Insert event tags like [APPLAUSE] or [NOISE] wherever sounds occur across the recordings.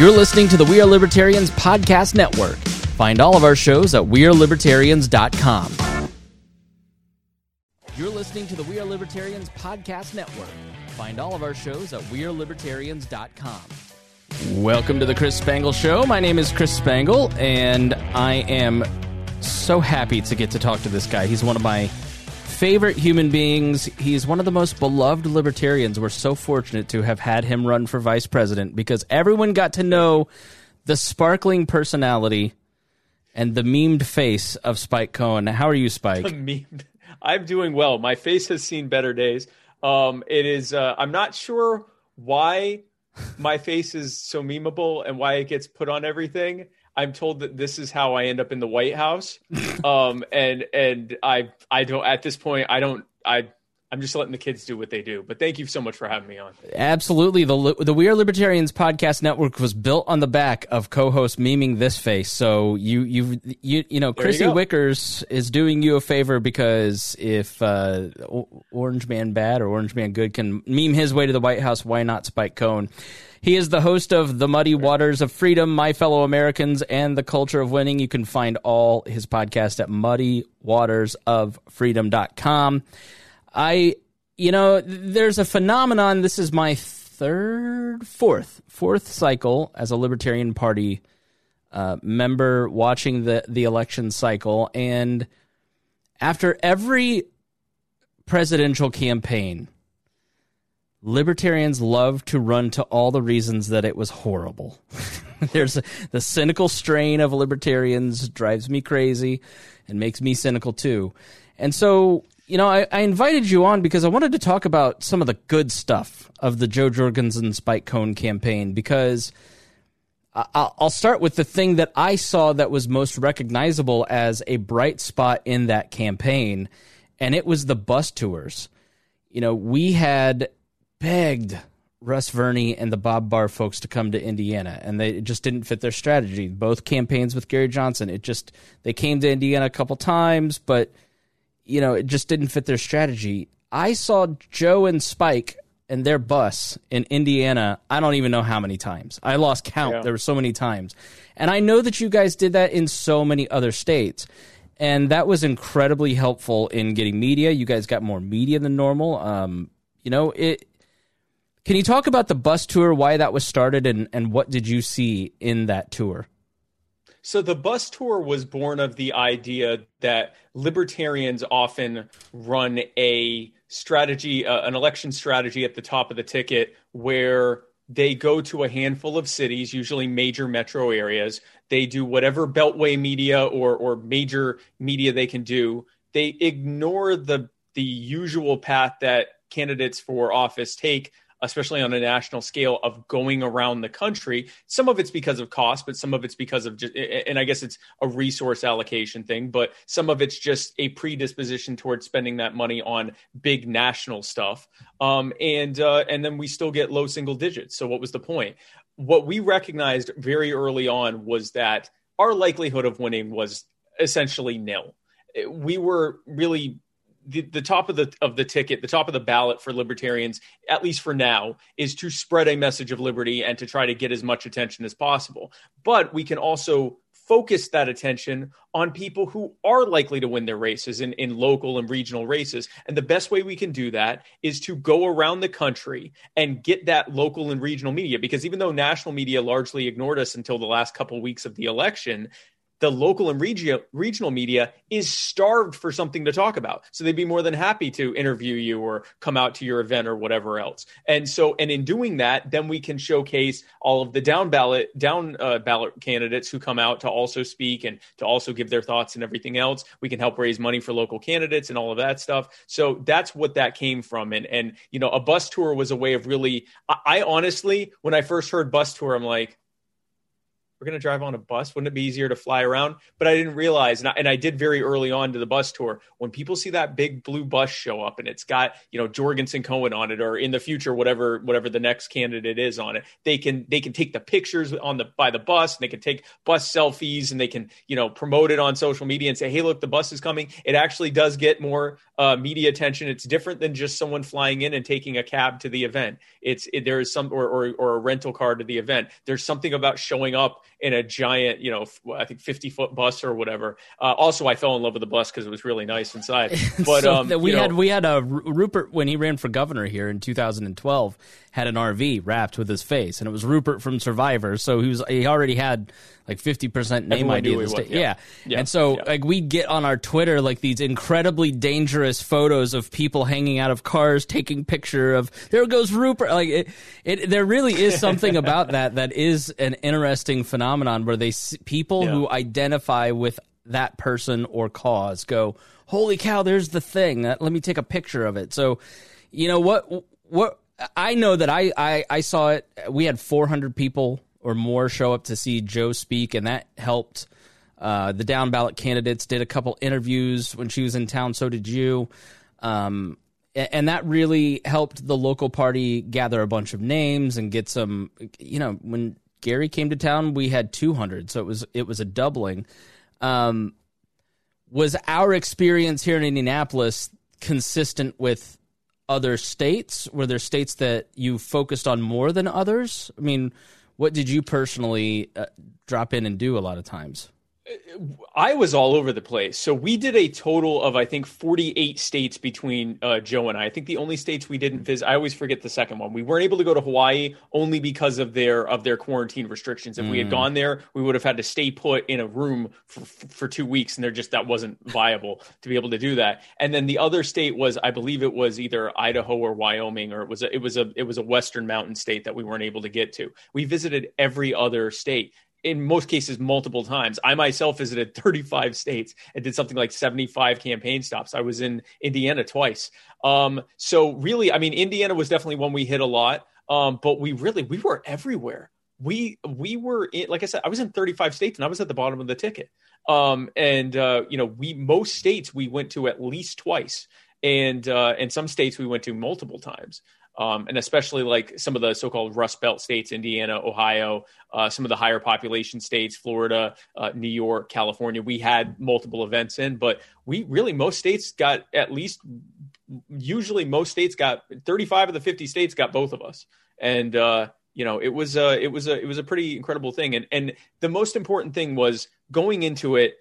You're listening to the We Are Libertarians Podcast Network. Find all of our shows at WeareLibertarians.com. You're listening to the We Are Libertarians Podcast Network. Find all of our shows at WeareLibertarians.com. Welcome to the Chris Spangle Show. My name is Chris Spangle, and I am so happy to get to talk to this guy. He's one of my favorite human beings. He's one of the most beloved libertarians. We're so fortunate to have had him run for vice president because everyone got to know the sparkling personality and the memed face of Spike Cohen. How are you, Spike? [LAUGHS] memed. I'm doing well. My face has seen better days. Um, it is. Uh, I'm not sure why my face is so memeable and why it gets put on everything. I'm told that this is how I end up in the White House. [LAUGHS] um, and and I I don't at this point I don't I I'm just letting the kids do what they do. But thank you so much for having me on. Absolutely. The the We Are Libertarians podcast network was built on the back of co-host memeing this face. So you you you you know Chrissy you Wickers is doing you a favor because if uh, Orange Man Bad or Orange Man Good can meme his way to the White House, why not Spike Cohen? He is the host of The Muddy Waters of Freedom, My Fellow Americans, and The Culture of Winning. You can find all his podcasts at muddywatersoffreedom.com. I, you know, there's a phenomenon. This is my third, fourth, fourth cycle as a Libertarian Party uh, member watching the, the election cycle. And after every presidential campaign, libertarians love to run to all the reasons that it was horrible. [LAUGHS] There's a, the cynical strain of libertarians drives me crazy and makes me cynical too. And so, you know, I, I, invited you on because I wanted to talk about some of the good stuff of the Jo Jorgensen Spike Cohen campaign because I'll start with the thing that I saw that was most recognizable as a bright spot in that campaign, and it was the bus tours. You know, we had begged Russ Verney and the Bob Barr folks to come to Indiana, and they just didn't fit their strategy. Both campaigns with Gary Johnson, it just they came to Indiana a couple times, but you know it just didn't fit their strategy. I saw Jo and Spike and their bus in Indiana. I don't even know how many times. I lost count. Yeah. There were so many times, and I know that you guys did that in so many other states. And that was incredibly helpful in getting media. You guys got more media than normal. Um, you know, it can you talk about the bus tour, why that was started, and, and what did you see in that tour? So the bus tour was born of the idea that libertarians often run a strategy, uh, an election strategy at the top of the ticket where they go to a handful of cities, usually major metro areas. They do whatever beltway media or or major media they can do. They ignore the the usual path that candidates for office take especially on a national scale, of going around the country. Some of it's because of cost, but some of it's because of just, and I guess it's a resource allocation thing, but some of it's just a predisposition towards spending that money on big national stuff. Um, and uh, and then we still get low single digits. So what was the point? What we recognized very early on was that our likelihood of winning was essentially nil. We were really the, the top of the of the ticket, the top of the ballot for libertarians, at least for now, is to spread a message of liberty and to try to get as much attention as possible. But we can also focus that attention on people who are likely to win their races in, in local and regional races. And the best way we can do that is to go around the country and get that local and regional media. Because even though national media largely ignored us until the last couple weeks of the election, the local and regio- regional media is starved for something to talk about. So they'd be more than happy to interview you or come out to your event or whatever else. And so, and in doing that, then we can showcase all of the down ballot, down uh, ballot candidates who come out to also speak and to also give their thoughts and everything else. We can help raise money for local candidates and all of that stuff. So that's what that came from. And, and, you know, a bus tour was a way of really, I, I honestly, when I first heard bus tour, I'm like, we're going to drive on a bus. Wouldn't it be easier to fly around? But I didn't realize, and I, and I did very early on to the bus tour, when people see that big blue bus show up and it's got, you know, Jorgensen Cohen on it, or in the future, whatever, whatever the next candidate is on it, they can, they can take the pictures on the, by the bus and they can take bus selfies and they can, you know, promote it on social media and say, Hey, look, the bus is coming. It actually does get more uh, media attention. It's different than just someone flying in and taking a cab to the event. It's, it, there is some, or, or, or a rental car to the event. There's something about showing up in a giant, you know, I think 50 foot bus or whatever. Uh, also, I fell in love with the bus because it was really nice inside. [LAUGHS] But so um, we you know, had we had a Rupert when he ran for governor here in 2012 had an RV wrapped with his face, and it was Rupert from Survivor. So he was he already had like 50 percent name Everyone ID. knew of the he was, yeah. Yeah. Yeah. and so Yeah. like we get on our Twitter like these incredibly dangerous photos of people hanging out of cars taking picture of there goes Rupert. Like it, it there really is something [LAUGHS] about that that is an interesting phenomenon where they people who identify with that person or cause go, holy cow, there's the thing. Uh, Let me take a picture of it. So, you know what? What I know that I I, I saw it. We had 400 people or more show up to see Jo speak, and that helped. Uh, the down ballot candidates did a couple interviews when she was in town. So did you. Um, and that really helped the local party gather a bunch of names and get some. You know, when Gary came to town, we had 200, so it was it was a doubling. Um, was our experience here in Indianapolis consistent with other states? Were there states that you focused on more than others? I mean, what did you personally uh, drop in and do a lot of times? I was all over the place. So we did a total of I think 48 states between uh, Jo and I. I think the only states we didn't visit. I always forget the second one. We weren't able to go to Hawaii only because of their of their quarantine restrictions. If we had gone there, we would have had to stay put in a room for for two weeks, and there just that wasn't viable to be able to do that. And then the other state was, I believe it was either Idaho or Wyoming, or it was a, it was a it was a western mountain state that we weren't able to get to. We visited every other state in most cases multiple times. I myself visited [LAUGHS] 35 states and did something like 75 campaign stops. I was in Indiana twice. Um, so really, I mean, Indiana was definitely one we hit a lot. Um, but we really we were everywhere. We we were in, like I said, I was in 35 states and I was at the bottom of the ticket. Um, and uh, you know, we most states we went to at least twice, and uh, and some states we went to multiple times um, and especially like some of the so-called Rust Belt states, Indiana, Ohio, uh, some of the higher population states, Florida, uh, New York, California. We had multiple events in, but we really most states got at least. Usually, most states got 35 of the 50 states got both of us, and uh, you know it was a it was a it was a pretty incredible thing. And and the most important thing was going into it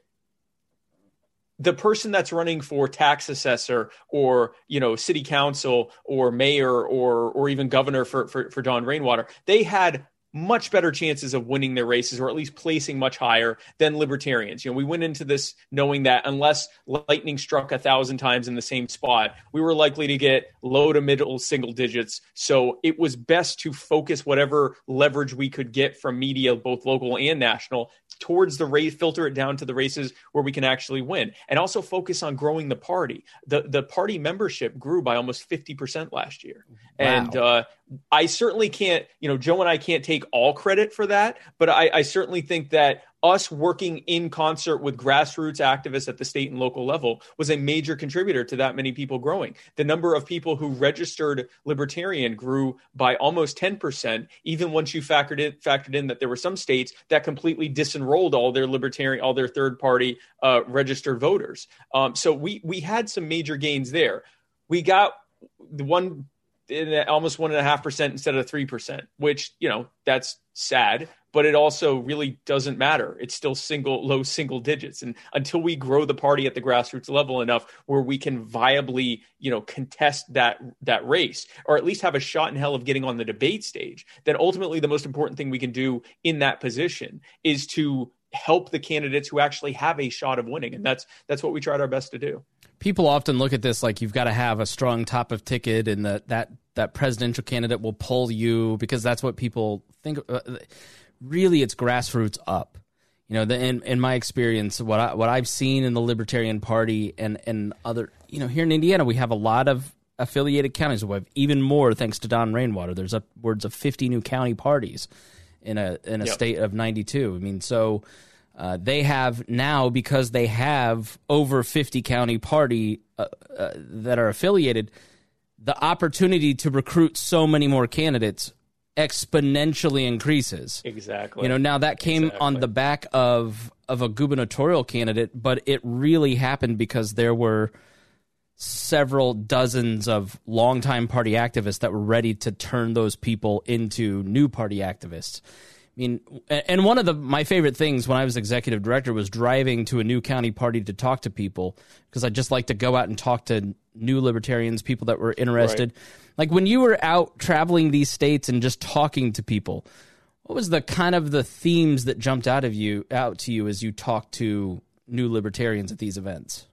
the person that's running for tax assessor or you know city council or mayor or or even governor for for, for Don Rainwater, they had much better chances of winning their races or at least placing much higher than libertarians. You know, we went into this knowing that unless lightning struck a thousand times in the same spot, we were likely to get low to middle single digits. So it was best to focus whatever leverage we could get from media, both local and national, towards the race, filter it down to the races where we can actually win, and also focus on growing the party. the The party membership grew by almost fifty percent last year, Wow. and uh, I certainly can't. You know, Jo and I can't take all credit for that, but I, I certainly think that us working in concert with grassroots activists at the state and local level was a major contributor to that many people growing. The number of people who registered libertarian grew by almost 10%, even once you factored in factored in that there were some states that completely disenrolled all their libertarian, all their third party uh, registered voters. Um, so we we had some major gains there. We got the one almost one and a half percent instead of three percent, which you know that's sad but it also really doesn't matter. It's still single, low single digits. And until we grow the party at the grassroots level enough where we can viably, you know, contest that that race, or at least have a shot in hell of getting on the debate stage, then ultimately the most important thing we can do in that position is to help the candidates who actually have a shot of winning. And that's that's what we tried our best to do. People often look at this like you've got to have a strong top of ticket, and that that that presidential candidate will pull you because that's what people think. Uh, really it's grassroots up. You know, the, in in my experience, what I what I've seen in the Libertarian Party and and other, you know, here in Indiana, we have a lot of affiliated counties. We have even more thanks to Don Rainwater. There's upwards of 50 new county parties, in a in a yep. state of 92. I mean, so uh, they have now because they have over 50 county party uh, uh, that are affiliated, the opportunity to recruit so many more candidates exponentially increases. Exactly. You know, now that came exactly. on the back of of a gubernatorial candidate, but it really happened because there were several dozens of longtime party activists that were ready to turn those people into new party activists. I mean, and one of the my favorite things when I was executive director was driving to a new county party to talk to people because I just like to go out and talk to new libertarians, people that were interested. Right. Like when you were out traveling these states and just talking to people, what was the kind of the themes that jumped out of you out to you as you talked to new libertarians at these events?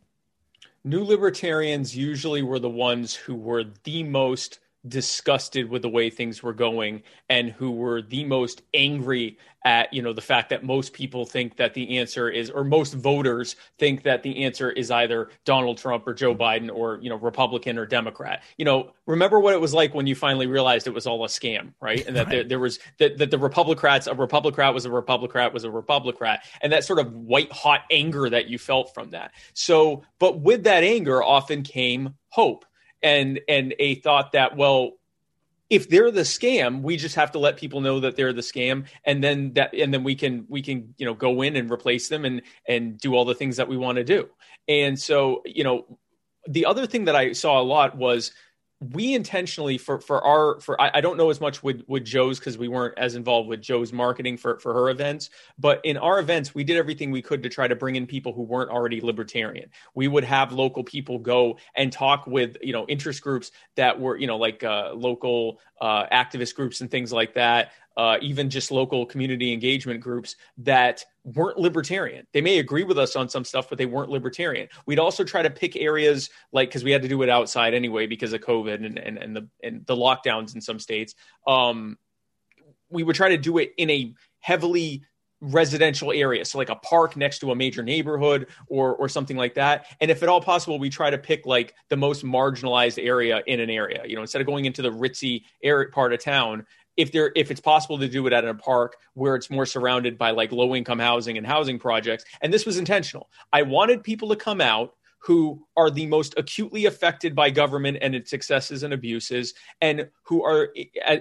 New libertarians usually were the ones who were the most disgusted with the way things were going and who were the most angry at you know the fact that most people think that the answer is or most voters think that the answer is either Donald Trump or Joe Biden or you know Republican or Democrat. You know remember what it was like when you finally realized it was all a scam right? And that right. There, there, was that, that the Republicrats a Republicrat was a Republicrat was a Republicrat. And that sort of white hot anger that you felt from that. So but with that anger often came hope and and a thought that well if they're the scam we just have to let people know that they're the scam and then that and then we can we can you know go in and replace them and and do all the things that we want to do. And so you know the other thing that i saw a lot was we intentionally for for our for I, I don't know as much with with Jo's because we weren't as involved with Jo's marketing for for her events, but in our events we did everything we could to try to bring in people who weren't already libertarian. We would have local people go and talk with you know interest groups that were you know like uh, local uh, activist groups and things like that uh, even just local community engagement groups that weren't libertarian. They may agree with us on some stuff, but they weren't libertarian. We'd also try to pick areas like because we had to do it outside anyway because of COVID and and, and the and the lockdowns in some states. Um, we would try to do it in a heavily residential area so like a park next to a major neighborhood or or something like that and if at all possible we try to pick like the most marginalized area in an area you know instead of going into the ritzy area part of town if there if it's possible to do it at a park where it's more surrounded by like low income housing and housing projects. And this was intentional. I wanted people to come out who are the most acutely affected by government and its successes and abuses and who are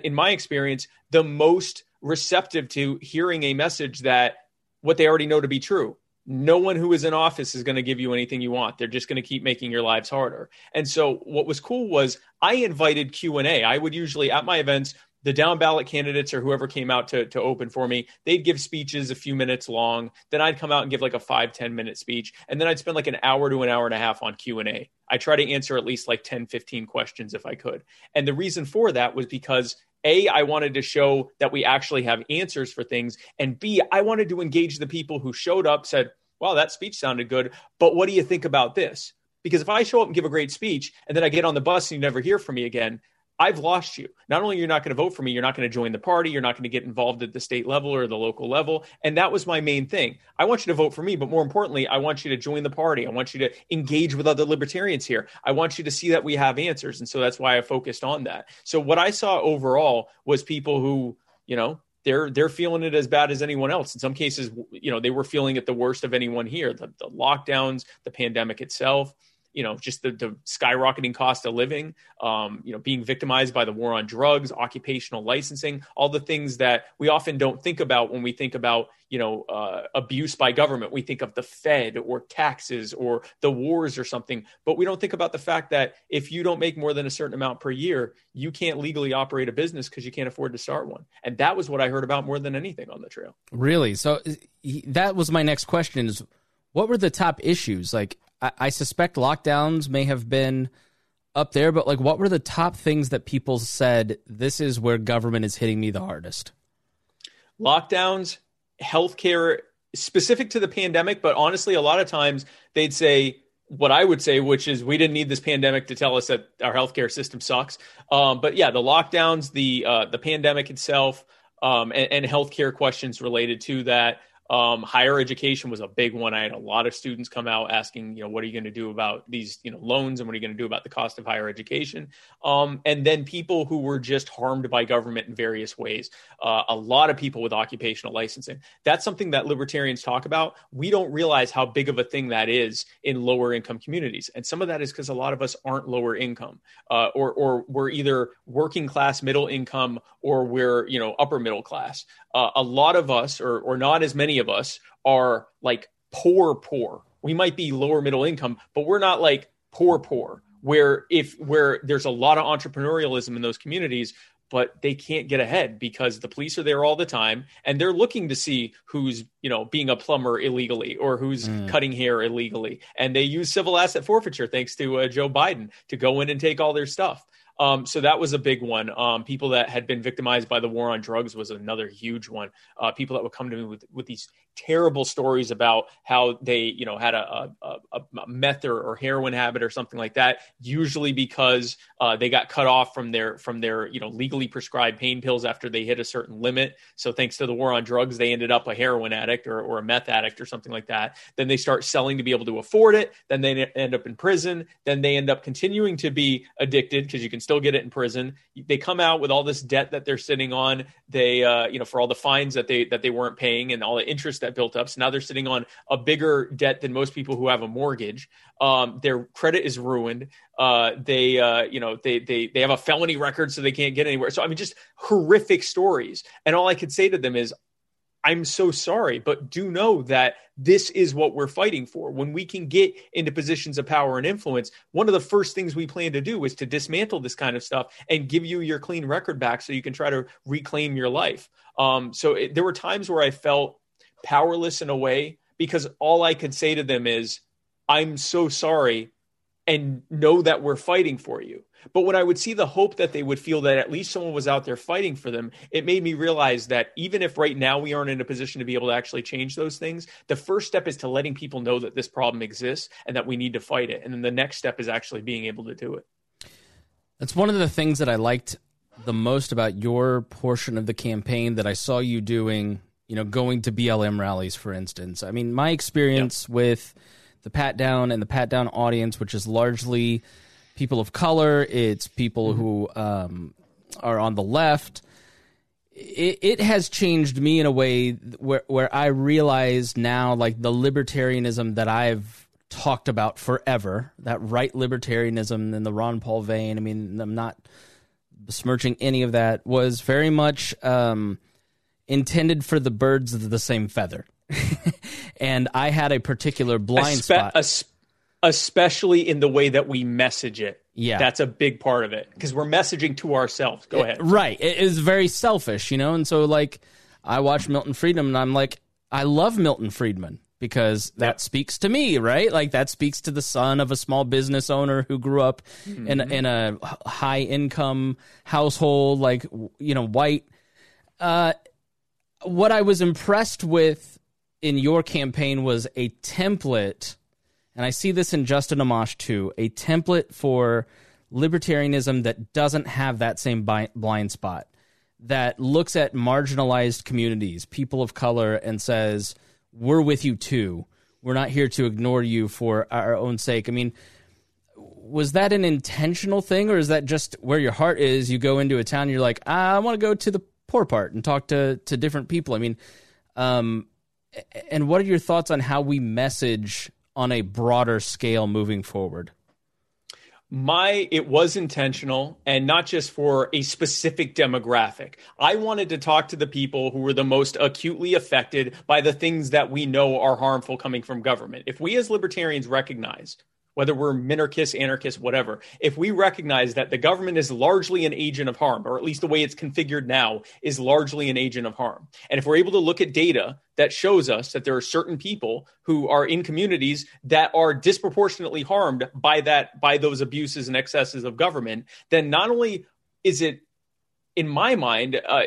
in my experience the most receptive to hearing a message that what they already know to be true. No one who is in office is going to give you anything you want. They're just going to keep making your lives harder. And so what was cool was i invited q&a i would usually at my events the down ballot candidates or whoever came out to, to open for me, they'd give speeches a few minutes long. Then I'd come out and give like a five ten minute speech. And then I'd spend like an hour to an hour and a half on Q&A. I try to answer at least like 10, 15 questions if I could. And the reason for that was because a, I wanted to show that we actually have answers for things. And B, I wanted to engage the people who showed up, said, wow, that speech sounded good. But what do you think about this? Because if I show up and give a great speech and then I get on the bus and you never hear from me again, I've lost you. Not only you're not going to vote for me, you're not going to join the party, you're not going to get involved at the state level or the local level. And that was my main thing. I want you to vote for me, but more importantly, I want you to join the party. I want you to engage with other libertarians here. I want you to see that we have answers. And so that's why I focused on that. So what I saw overall was people who, you know, they're they're feeling it as bad as anyone else. In some cases, you know, they were feeling it the worst of anyone here. The, the lockdowns, the pandemic itself you know just the, the skyrocketing cost of living um, you know being victimized by the war on drugs occupational licensing all the things that we often don't think about when we think about you know uh, abuse by government. We think of the fed or taxes or the wars or something but we don't think about the fact that if you don't make more than a certain amount per year you can't legally operate a business because you can't afford to start one. And that was what i heard about more than anything on the trail. Really? So that was my next question is what were the top issues? Like I, I suspect lockdowns may have been up there, but like, what were the top things that people said? This is where government is hitting me the hardest. Lockdowns, healthcare, specific to the pandemic, but honestly, a lot of times they'd say what I would say, which is we didn't need this pandemic to tell us that our healthcare system sucks. Um, but yeah, the lockdowns, the uh, the pandemic itself, um, and, and healthcare questions related to that. Um, higher education was a big one. I had a lot of students come out asking, you know, what are you going to do about these, you know, loans and what are you going to do about the cost of higher education? Um, and then people who were just harmed by government in various ways. Uh, a lot of people with occupational licensing. That's something that libertarians talk about. We don't realize how big of a thing that is in lower income communities. And some of that is because a lot of us aren't lower income uh, or, or we're either working class, middle income, or we're, you know, upper middle class. Uh, a lot of us, or, or not as many of us, are like poor, poor. We might be lower middle income, but we're not like poor, poor. Where if where there's a lot of entrepreneurialism in those communities, but they can't get ahead because the police are there all the time and they're looking to see who's you know being a plumber illegally or who's mm. cutting hair illegally and they use civil asset forfeiture thanks to uh, joe biden to go in and take all their stuff um, so that was a big one. Um, people that had been victimized by the war on drugs was another huge one. Uh, people that would come to me with, with these terrible stories about how they, you know, had a, a, a meth or, or, heroin habit or something like that. Usually because uh, they got cut off from their from their, you know, legally prescribed pain pills after they hit a certain limit. So thanks to the war on drugs, they ended up a heroin addict or, or a meth addict or something like that. Then they start selling to be able to afford it. Then they end up in prison. Then they end up continuing to be addicted because you can still get it in prison. They come out with all this debt that they're sitting on. They, uh, you know, for all the fines that they that they weren't paying and all the interest that built up. So now they're sitting on a bigger debt than most people who have a mortgage. Um, their credit is ruined. Uh, they, uh, you know, they they they have a felony record, so they can't get anywhere. So I mean, just horrific stories. And all I could say to them is, I'm so sorry, but do know that this is what we're fighting for. When we can get into positions of power and influence, one of the first things we plan to do is to dismantle this kind of stuff and give you your clean record back so you can try to reclaim your life. Um, so it, there were times where I felt powerless in a way because all I could say to them is, I'm so sorry and know that we're fighting for you. But when I would see the hope that they would feel that at least someone was out there fighting for them, it made me realize that even if right now we aren't in a position to be able to actually change those things, the first step is to letting people know that this problem exists and that we need to fight it. And then the next step is actually being able to do it. That's one of the things that I liked the most about your portion of the campaign that I saw you doing you know, going to BLM rallies, for instance. I mean, my experience yep. with the Pat Down and the Pat Down audience, which is largely people of color, it's people mm-hmm. who um, are on the left. It, it, has changed me in a way where where I realize now, like the libertarianism that I've talked about forever, that right libertarianism in the Ron Paul vein. I mean, I'm not besmirching any of that. Was very much. Um, intended for the birds of the same feather. [LAUGHS] and I had a particular blind Espe- spot. especially in the way that we message it. Yeah. That's a big part of it because we're messaging to ourselves. Go ahead. right. It is very selfish, you know? And so, like, I watch Milton Friedman and I'm like, I love Milton Friedman because that speaks to me, right? Like that speaks to the son of a small business owner who grew up mm-hmm. in in a high income household, like you know, white. Uh, what I was impressed with in your campaign was a template, and I see this in Justin Amash too, a template for libertarianism that doesn't have that same blind spot, that looks at marginalized communities, people of color, and says, We're with you too. We're not here to ignore you for our own sake. I mean, was that an intentional thing, or is that just where your heart is? You go into a town, you're like, I want to go to the poor part and talk to to different people. I mean, um, and what are your thoughts on how we message on a broader scale moving forward? my it was intentional and not just for a specific demographic i wanted to talk to the people who were the most acutely affected by the things that we know are harmful coming from government if we as libertarians recognize whether we're minarchists, anarchists, whatever, if we recognize that the government is largely an agent of harm, or at least the way it's configured now is largely an agent of harm, and if we're able to look at data that shows us that there are certain people who are in communities that are disproportionately harmed by that by those abuses and excesses of government, then not only is it, in my mind, uh,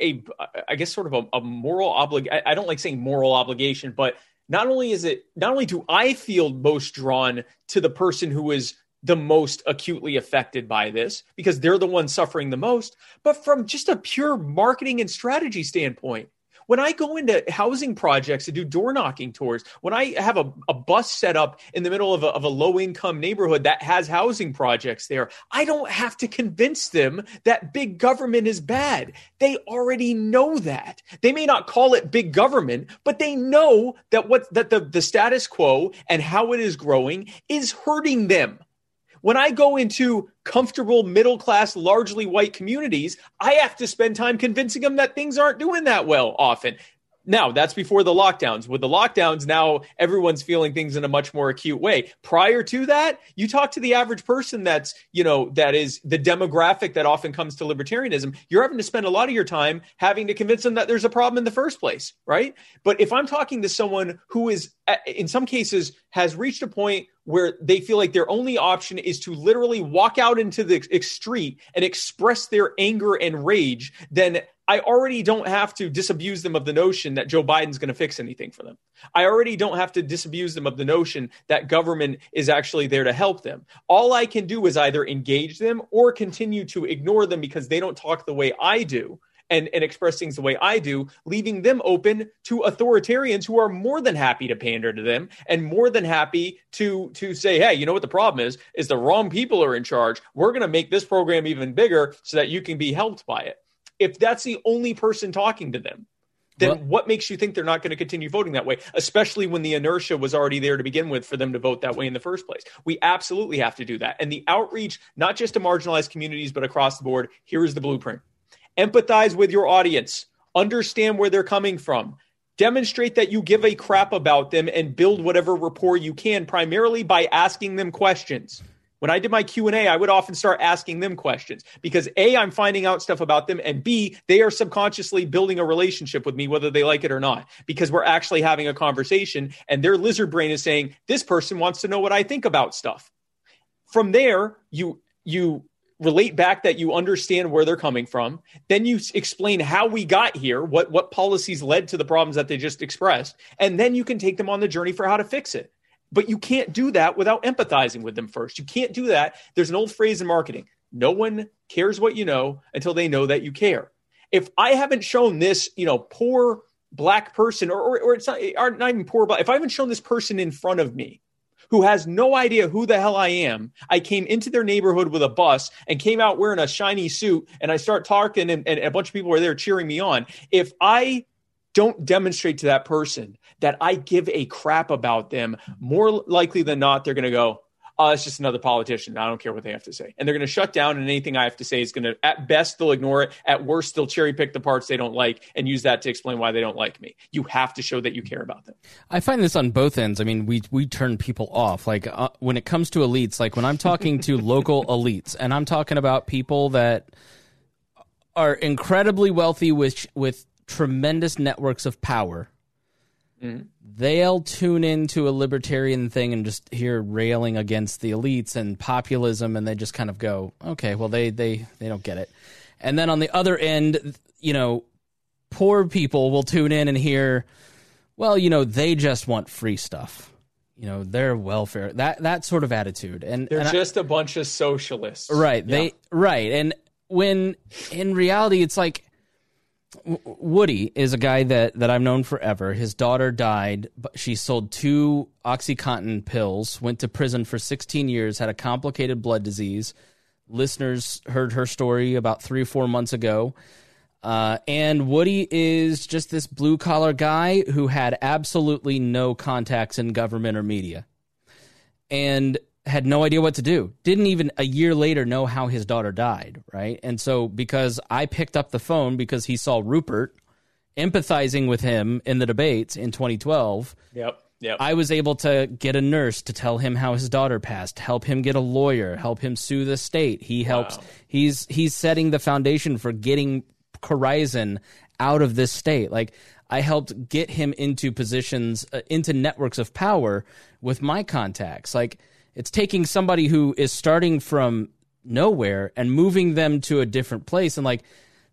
a I guess sort of a, a moral obligation. I don't like saying moral obligation, but not only is it not only do I feel most drawn to the person who is the most acutely affected by this because they're the ones suffering the most, but from just a pure marketing and strategy standpoint, When I go into housing projects to do door knocking tours, when I have a, a bus set up in the middle of a, of a low income neighborhood that has housing projects there, I don't have to convince them that big government is bad. They already know that. They may not call it big government, but they know that what that the, the status quo and how it is growing is hurting them. When I go into comfortable middle class, largely white communities, I have to spend time convincing them that things aren't doing that well often. Now, that's before the lockdowns. With the lockdowns, now everyone's feeling things in a much more acute way. Prior to that, you talk to the average person that's, you know, that is the demographic that often comes to libertarianism. You're having to spend a lot of your time having to convince them that there's a problem in the first place, right? But if I'm talking to someone who is, in some cases, has reached a point where they feel like their only option is to literally walk out into the street and express their anger and rage, then I already don't have to disabuse them of the notion that Joe Biden's going to fix anything for them. I already don't have to disabuse them of the notion that government is actually there to help them. All I can do is either engage them or continue to ignore them because they don't talk the way I do and, and express things the way I do, leaving them open to authoritarians who are more than happy to pander to them and more than happy to to say, hey, you know what the problem is? Is the wrong people are in charge. We're going to make this program even bigger so that you can be helped by it if that's the only person talking to them, then well, what makes you think they're not going to continue voting that way, especially when the inertia was already there to begin with for them to vote that way in the first place? We absolutely have to do that. And the outreach, not just to marginalized communities, but across the board, here is the blueprint. Empathize with your audience, understand where they're coming from. Demonstrate that you give a crap about them and build whatever rapport you can, primarily by asking them questions. When I did my Q&A, I would often start asking them questions because A, I'm finding out stuff about them and B, they are subconsciously building a relationship with me whether they like it or not because we're actually having a conversation and their lizard brain is saying this person wants to know what I think about stuff. From there, you you relate back that you understand where they're coming from then you explain how we got here what what policies led to the problems that they just expressed and then you can take them on the journey for how to fix it but you can't do that without empathizing with them first. You can't do that. There's an old phrase in marketing no one cares what you know until they know that you care. If I haven't shown this, you know, poor black person, or, or, or it's not, not even poor, but if I haven't shown this person in front of me who has no idea who the hell I am, I came into their neighborhood with a bus and came out wearing a shiny suit and I start talking and, and a bunch of people were there cheering me on. If I don't demonstrate to that person that I give a crap about them, more likely than not, they're going to go, oh, it's just another politician. I don't care what they have to say. And they're going to shut down, and anything I have to say is going to, at best, they'll ignore it. At worst, they'll cherry pick the parts they don't like and use that to explain why they don't like me. You have to show that you care about them. I find this on both ends. I mean, we, we turn people off. Like uh, when it comes to elites, like when I'm talking to [LAUGHS] local elites, and I'm talking about people that are incredibly wealthy with, with tremendous networks of power. Mm-hmm. They'll tune into a libertarian thing and just hear railing against the elites and populism, and they just kind of go, "Okay, well, they they they don't get it." And then on the other end, you know, poor people will tune in and hear, "Well, you know, they just want free stuff." You know, their welfare that that sort of attitude, and they're and just I, a bunch of socialists, right? Yeah. They right, and when in reality, it's like Woody is a guy that, that I've known forever. His daughter died. But she sold two OxyContin pills, went to prison for 16 years, had a complicated blood disease. Listeners heard her story about three or four months ago. Uh, and Woody is just this blue collar guy who had absolutely no contacts in government or media. And had no idea what to do. Didn't even a year later know how his daughter died, right? And so because I picked up the phone because he saw Rupert empathizing with him in the debates in 2012. Yep. Yep. I was able to get a nurse to tell him how his daughter passed, help him get a lawyer, help him sue the state. He helps wow. he's he's setting the foundation for getting Corizon out of this state. Like I helped get him into positions uh, into networks of power with my contacts. Like it's taking somebody who is starting from nowhere and moving them to a different place. And like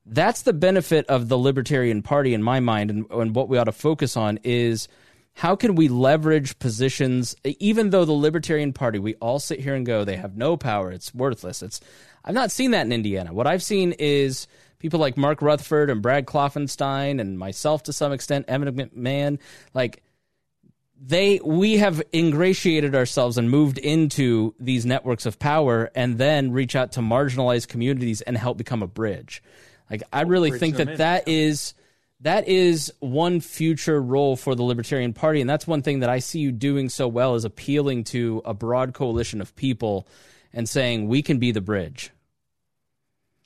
that's the benefit of the libertarian party in my mind and, and what we ought to focus on is how can we leverage positions even though the libertarian party we all sit here and go they have no power it's worthless. It's i've not seen that in indiana. What i've seen is people like Mark Rutherford and Brad Klopfenstein and myself to some extent, Evan McMahon, like they we have ingratiated ourselves and moved into these networks of power and then reach out to marginalized communities and help become a bridge. Like I really think that that is that is one future role for the Libertarian Party, and that's one thing that I see you doing so well is appealing to a broad coalition of people and saying we can be the bridge.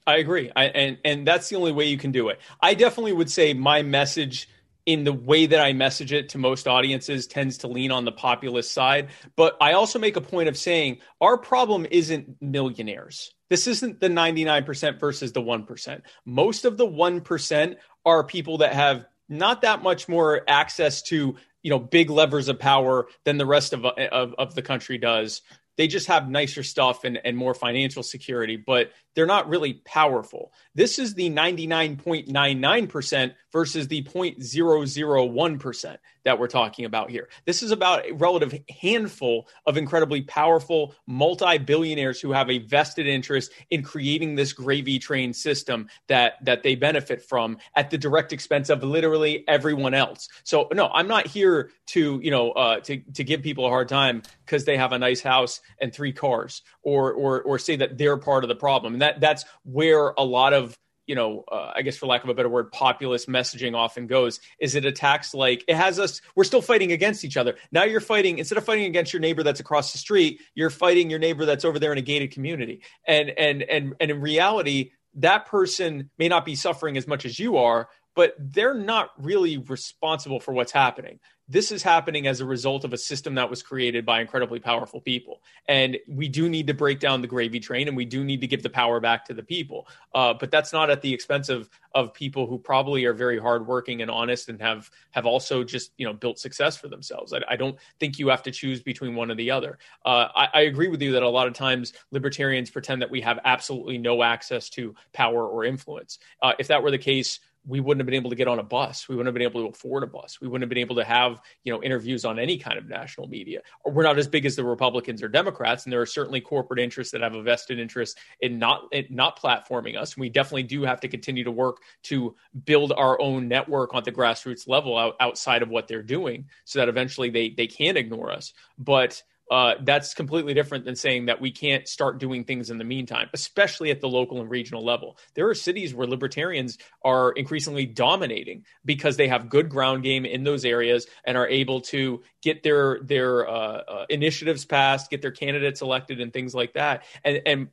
I agree, I, and and that's the only way you can do it. I definitely would say my message in the way that I message it to most audiences tends to lean on the populist side. But I also make a point of saying our problem isn't millionaires. This isn't the 99% versus the 1%. Most of the 1% are people that have not that much more access to you know big levers of power than the rest of, of, of the country does they just have nicer stuff and, and more financial security, but they're not really powerful. This is the 99.99% versus the 0.001% that we're talking about here. This is about a relative handful of incredibly powerful multi billionaires who have a vested interest in creating this gravy train system that, that they benefit from at the direct expense of literally everyone else. So, no, I'm not here to, you know, uh, to, to give people a hard time because they have a nice house and three cars or, or, or say that they're part of the problem. And that, that's where a lot of you know, uh, I guess for lack of a better word, populist messaging often goes is it attacks like it has us, we're still fighting against each other. Now you're fighting, instead of fighting against your neighbor that's across the street, you're fighting your neighbor that's over there in a gated community. And, and, and, and in reality, that person may not be suffering as much as you are, but they're not really responsible for what's happening this is happening as a result of a system that was created by incredibly powerful people. And we do need to break down the gravy train and we do need to give the power back to the people. Uh, but that's not at the expense of, of people who probably are very hardworking and honest and have, have also just, you know, built success for themselves. I, I don't think you have to choose between one or the other. Uh, I, I agree with you that a lot of times libertarians pretend that we have absolutely no access to power or influence. Uh, if that were the case, we wouldn't have been able to get on a bus. We wouldn't have been able to afford a bus. We wouldn't have been able to have, you know, interviews on any kind of national media. We're not as big as the Republicans or Democrats, and there are certainly corporate interests that have a vested interest in not in not platforming us. We definitely do have to continue to work to build our own network on the grassroots level out, outside of what they're doing, so that eventually they they can ignore us. But uh, that's completely different than saying that we can't start doing things in the meantime, especially at the local and regional level. There are cities where libertarians are increasingly dominating because they have good ground game in those areas and are able to get their their uh, uh, initiatives passed, get their candidates elected, and things like that. And, and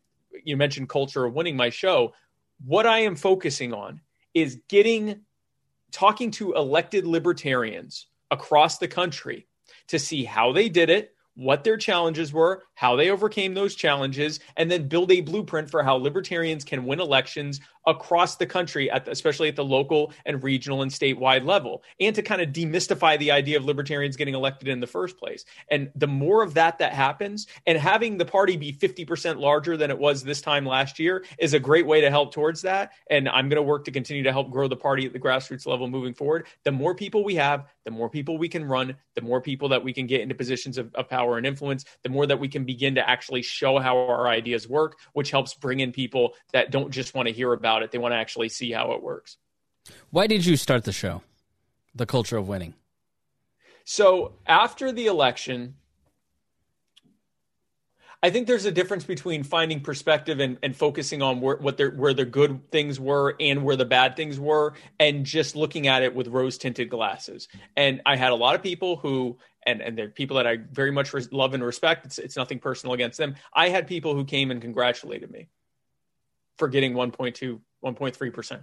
you mentioned culture of winning. My show, what I am focusing on is getting talking to elected libertarians across the country to see how they did it what their challenges were, how they overcame those challenges, and then build a blueprint for how libertarians can win elections across the country, at the, especially at the local and regional and statewide level, and to kind of demystify the idea of libertarians getting elected in the first place. And the more of that that happens, and having the party be 50% larger than it was this time last year is a great way to help towards that. And I'm going to work to continue to help grow the party at the grassroots level moving forward. The more people we have, the more people we can run, the more people that we can get into positions of, of power and influence, the more that we can begin to actually show how our ideas work, which helps bring in people that don't just want to hear about it. They want to actually see how it works. Why did you start the show? The culture of winning. So after the election, I think there's a difference between finding perspective and, and focusing on where, what where the good things were and where the bad things were, and just looking at it with rose tinted glasses. And I had a lot of people who, and and they're people that I very much love and respect. It's it's nothing personal against them. I had people who came and congratulated me for getting 1.2, 1.3%.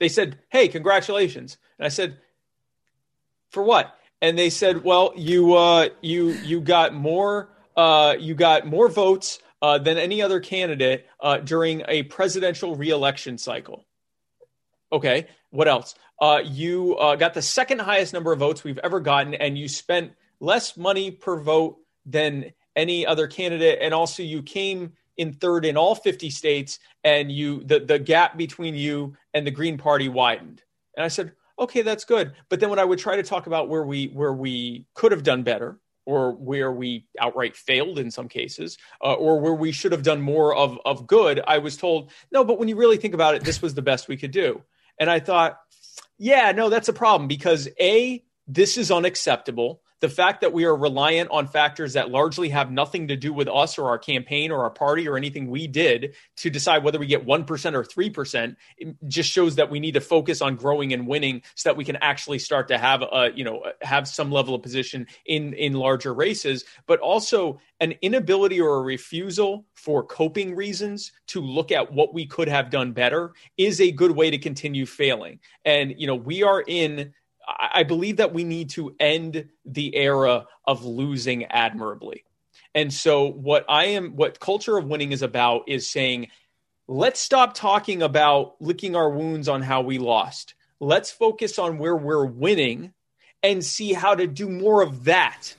They said, Hey, congratulations. And I said, For what? And they said, Well, you uh, you you got more uh, you got more votes uh, than any other candidate uh, during a presidential reelection cycle. Okay, what else? Uh, you uh, got the second highest number of votes we've ever gotten, and you spent less money per vote than any other candidate. And also, you came in third in all 50 states and you the, the gap between you and the green party widened and i said okay that's good but then when i would try to talk about where we where we could have done better or where we outright failed in some cases, uh, or where we should have done more of, of good, I was told, no, but when you really think about it, this was the best we could do. And I thought, yeah, no, that's a problem because A, this is unacceptable the fact that we are reliant on factors that largely have nothing to do with us or our campaign or our party or anything we did to decide whether we get 1% or 3% just shows that we need to focus on growing and winning so that we can actually start to have a you know have some level of position in in larger races. But also an inability or a refusal for coping reasons to look at what we could have done better is a good way to continue failing. And you know we are in I believe that we need to end the era of losing admirably. And so what I am what culture of winning is about is saying let's stop talking about licking our wounds on how we lost. Let's focus on where we're winning and see how to do more of that.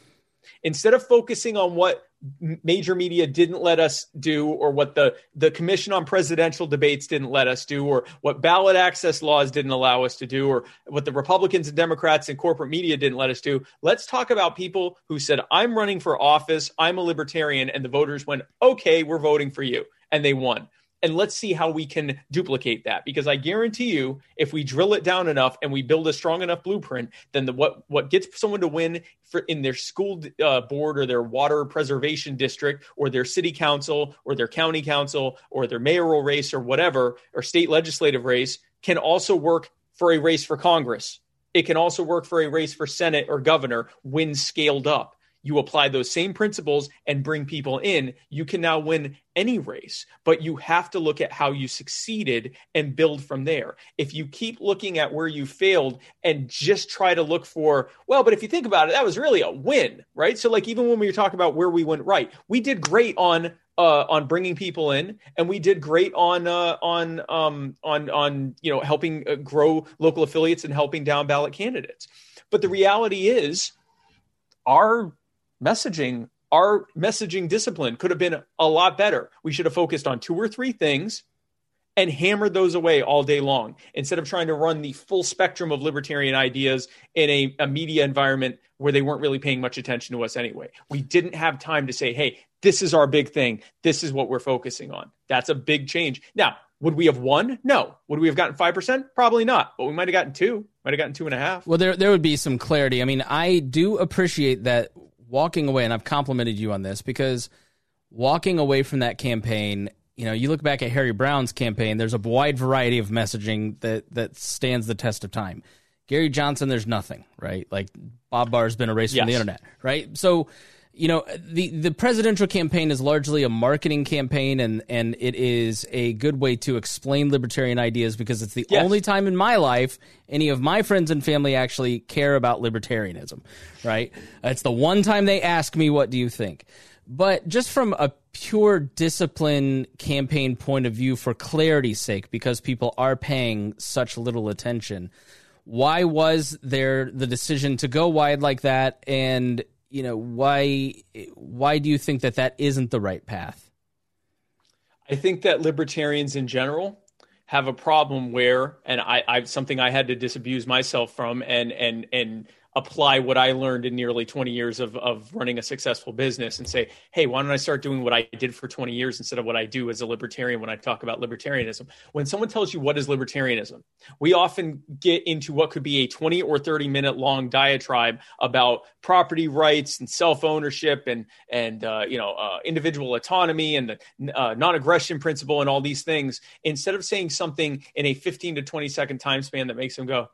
Instead of focusing on what major media didn't let us do or what the the commission on presidential debates didn't let us do or what ballot access laws didn't allow us to do or what the republicans and democrats and corporate media didn't let us do let's talk about people who said i'm running for office. I'm a libertarian. And the voters went okay we're voting for you. And they won and let's see how we can duplicate that. Because i guarantee you if we drill it down enough and we build a strong enough blueprint then the what what gets someone to win for in their school uh, board or their water preservation district or their city council or their county council or their mayoral race or whatever or state legislative race can also work for a race for congress. It can also work for a race for senate or governor when scaled up you apply those same principles and bring people in, you can now win any race. But you have to look at how you succeeded and build from there. If you keep looking at where you failed and just try to look for, well, but if you think about it, that was really a win, right? So, like, even when we were talking about where we went right, we did great on uh, on bringing people in, and we did great on uh, on um, on on you know helping uh, grow local affiliates and helping down ballot candidates. But the reality is, our messaging, our messaging discipline could have been a lot better. We should have focused on two or three things and hammered those away all day long instead of trying to run the full spectrum of libertarian ideas in a, a, media environment where they weren't really paying much attention to us anyway. We didn't have time to say, hey, this is our big thing. This is what we're focusing on. That's a big change. Now, would we have won? No. Would we have gotten 5%? Probably not, but we might have gotten two, might have gotten two and a half. Well, there, there would be some clarity. I mean, I do appreciate that walking away, and I've complimented you on this because walking away from that campaign, you know, you look back at Harry Browne's campaign, there's a wide variety of messaging that that stands the test of time. Gary Johnson, there's nothing, right? Like Bob Barr's been erased yes. from the internet, right? So you know the the presidential campaign is largely a marketing campaign and and it is a good way to explain libertarian ideas because it's the yes. only time in my life any of my friends and family actually care about libertarianism right? It's the one time they ask me what do you think? But just from a pure discipline campaign point of view for clarity's sake because people are paying such little attention why was there the decision to go wide like that? And you know why why do you think that that isn't the right path? I think that libertarians in general have a problem where and i i something i had to disabuse myself from and and and apply what I learned in nearly 20 years of, of running a successful business and say, hey, why don't I start doing what I did for 20 years instead of what I do as a libertarian when I talk about libertarianism? When someone tells you what is libertarianism, we often get into what could be a 20 or 30 minute long diatribe about property rights and self ownership and, and uh, you know, uh, individual autonomy and the uh, non aggression principle and all these things, instead of saying something in a 15 to 20 second time span that makes them go,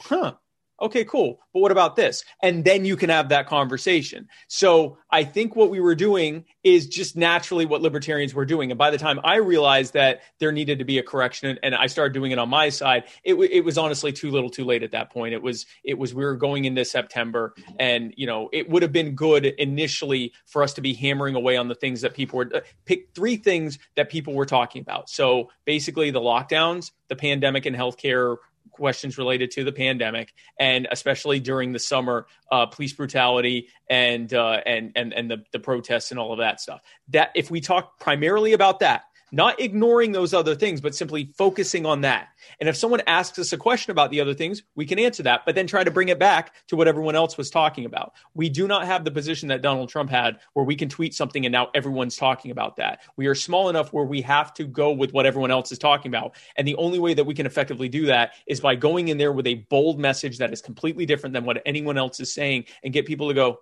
huh, Okay, cool. But what about this? And then you can have that conversation. So I think what we were doing is just naturally what libertarians were doing. And by the time I realized that there needed to be a correction and I started doing it on my side, it, it was honestly too little too late at that point. It was, it was, we were going into September and, you know, it would have been good initially for us to be hammering away on the things that people were, uh, pick three things that people were talking about. So basically the lockdowns, the pandemic and healthcare questions related to the pandemic, and especially during the summer, uh, police brutality and uh, and and and the the protests and all of that stuff. That if we talk primarily about that, not ignoring those other things, but simply focusing on that. And if someone asks us a question about the other things, we can answer that, but then try to bring it back to what everyone else was talking about. We do not have the position that Donald Trump had where we can tweet something and now everyone's talking about that. We are small enough where we have to go with what everyone else is talking about. And the only way that we can effectively do that is by going in there with a bold message that is completely different than what anyone else is saying and get people to go,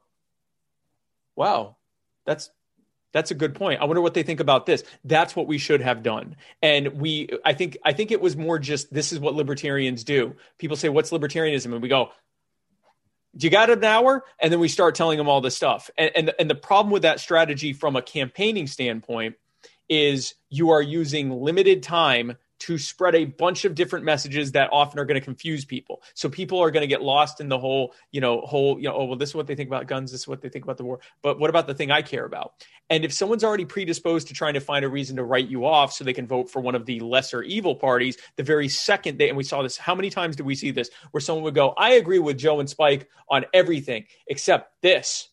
wow, that's that's a good point. I wonder what they think about this. That's what we should have done. And we I think I think it was more just this is what libertarians do. People say what's libertarianism and we go you got an hour and then we start telling them all this stuff. And and and the problem with that strategy from a campaigning standpoint is you are using limited time to spread a bunch of different messages that often are going to confuse people. So people are going to get lost in the whole, you know, whole, you know, oh, well, this is what they think about guns. This is what they think about the war. But what about the thing I care about? And if someone's already predisposed to trying to find a reason to write you off so they can vote for one of the lesser evil parties, the very second they, and we saw this, how many times do we see this where someone would go, I agree with Jo and Spike on everything except this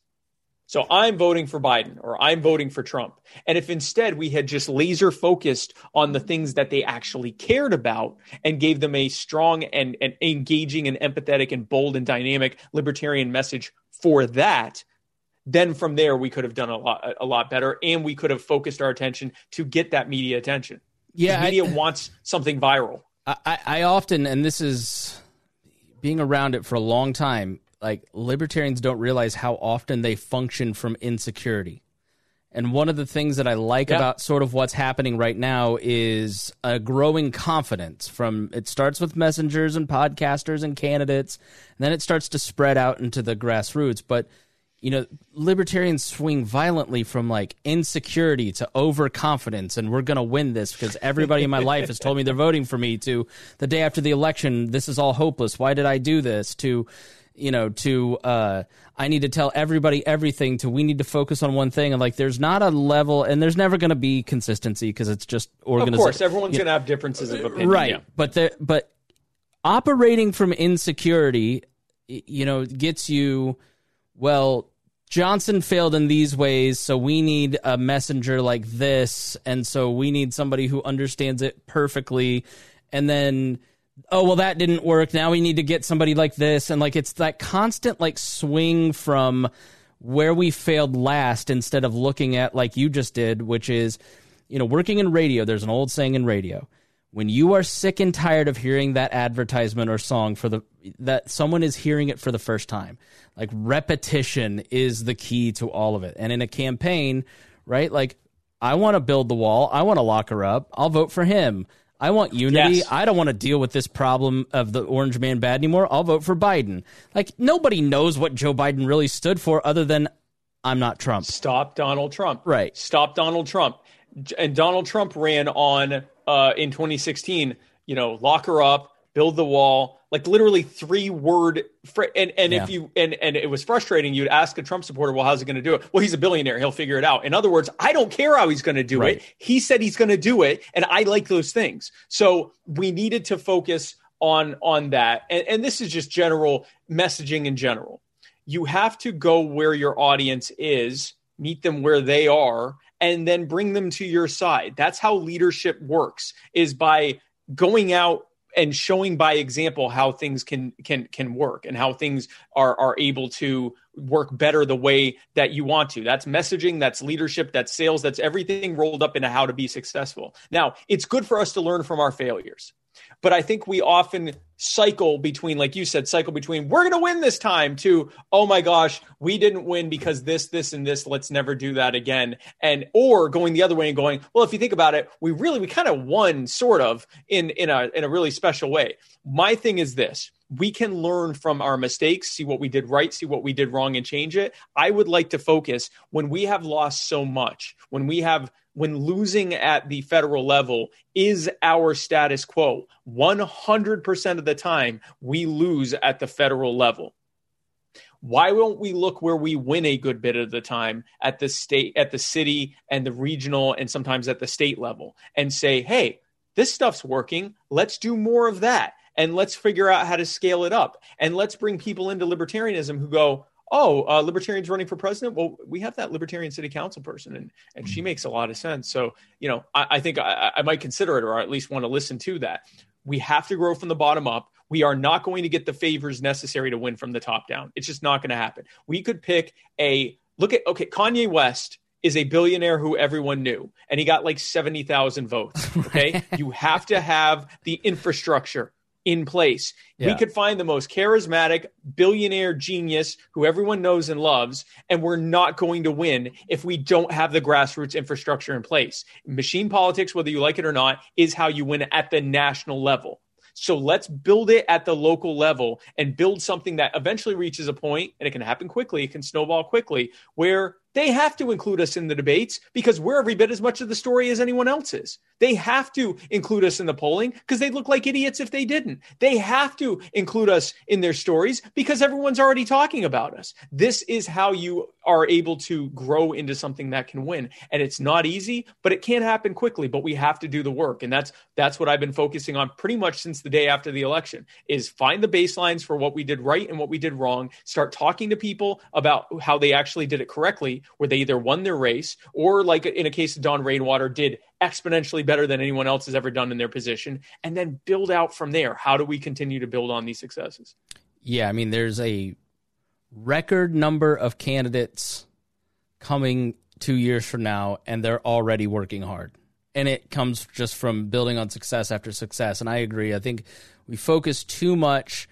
so I'm voting for Biden or I'm voting for Trump. And if instead we had just laser focused on the things that they actually cared about and gave them a strong and, and engaging and empathetic and bold and dynamic libertarian message for that, then from there we could have done a lot a lot better and we could have focused our attention to get that media attention. Yeah, media I, wants something viral. I, I often, and this is being around it for a long time, like libertarians don't realize how often they function from insecurity. And one of the things that I like yeah. about sort of what's happening right now is a growing confidence from it starts with messengers and podcasters and candidates, and then it starts to spread out into the grassroots. But you know, libertarians swing violently from like insecurity to overconfidence, and we're going to win this because everybody in my life has told me they're voting for me. To the day after the election, this is all hopeless. Why did I do this? To you know to uh i need to tell everybody everything to we need to focus on one thing and like there's not a level and there's never going to be consistency because it's just organization of course everyone's going to have differences of opinion right yeah. but there but operating from insecurity you know gets you well Johnson failed in these ways, so we need a messenger like this, and so we need somebody who understands it perfectly. And then oh well that didn't work. Now we need to get somebody like this. And like it's that constant like swing from where we failed last instead of looking at like you just did which is you know working in radio. There's an old saying in radio. When you are sick and tired of hearing that advertisement or song for the that someone is hearing it for the first time like repetition is the key to all of it. And in a campaign right like i want to build the wall. I want to lock her up. I'll vote for him I want unity. Yes. I don't want to deal with this problem of the orange man bad anymore. I'll vote for Biden. Like nobody knows what Joe Biden really stood for other than I'm not Trump. Stop Donald Trump. Right. Stop Donald Trump. And Donald Trump ran on uh, in 2016, you know, lock her up, build the wall, like literally three word fr- and and yeah. if you and and it was frustrating you'd ask a trump supporter well how's he going to do it? Well he's a billionaire he'll figure it out. In other words i don't care how he's going to do right. it he said he's going to do it and i like those things. So we needed to focus on on that and, and this is just general messaging in general. You have to go where your audience is meet them where they are and then bring them to your side. That's how leadership works is by going out and showing by example how things can can can work and how things are are able to work better the way that you want to. That's messaging that's leadership that's sales that's everything rolled up into how to be successful. Now it's good for us to learn from our failures but I think we often cycle between, like you said, cycle between we're going to win this time to, oh my gosh, we didn't win because this, this, and this. Let's never do that again. And or going the other way and going, well, if you think about it, we really we kind of won sort of in in a in a really special way. My thing is this we can learn from our mistakes, see what we did right, see what we did wrong, and change it. I would like to focus when we have lost so much, when we have when losing at the federal level is our status quo. 100% of the time, we lose at the federal level. Why won't we look where we win a good bit of the time at the state, at the city, and the regional, and sometimes at the state level and say, hey, this stuff's working. Let's do more of that. And let's figure out how to scale it up. And let's bring people into libertarianism who go, oh, uh, libertarians running for president. Well, we have that libertarian city council person, and and she makes a lot of sense. So you know, I, I think I, I might consider it, or at least want to listen to that. We have to grow from the bottom up. We are not going to get the favors necessary to win from the top down. It's just not going to happen. We could pick a look at okay, Kanye West is a billionaire who everyone knew, and he got like 70,000 votes. [LAUGHS] Okay. you have to have the infrastructure in place. Yeah. We could find the most charismatic billionaire genius who everyone knows and loves, and we're not going to win if we don't have the grassroots infrastructure in place. Machine politics, whether you like it or not, is how you win at the national level. So let's build it at the local level and build something that eventually reaches a point, and it can happen quickly, it can snowball quickly, where they have to include us in the debates because we're every bit as much of the story as anyone else is. They have to include us in the polling because they'd look like idiots if they didn't. They have to include us in their stories because everyone's already talking about us. This is how you are able to grow into something that can win. And it's not easy, but it can happen quickly, but we have to do the work. And that's that's what I've been focusing on pretty much since the day after the election is find the baselines for what we did right and what we did wrong, start talking to people about how they actually did it correctly, where they either won their race or like in a case of Don Rainwater did exponentially better than anyone else has ever done in their position and then build out from there. How do we continue to build on these successes? Yeah, I mean there's a record number of candidates coming two years from now, and they're already working hard. And it comes just from building on success after success. And I agree. I think we focus too much.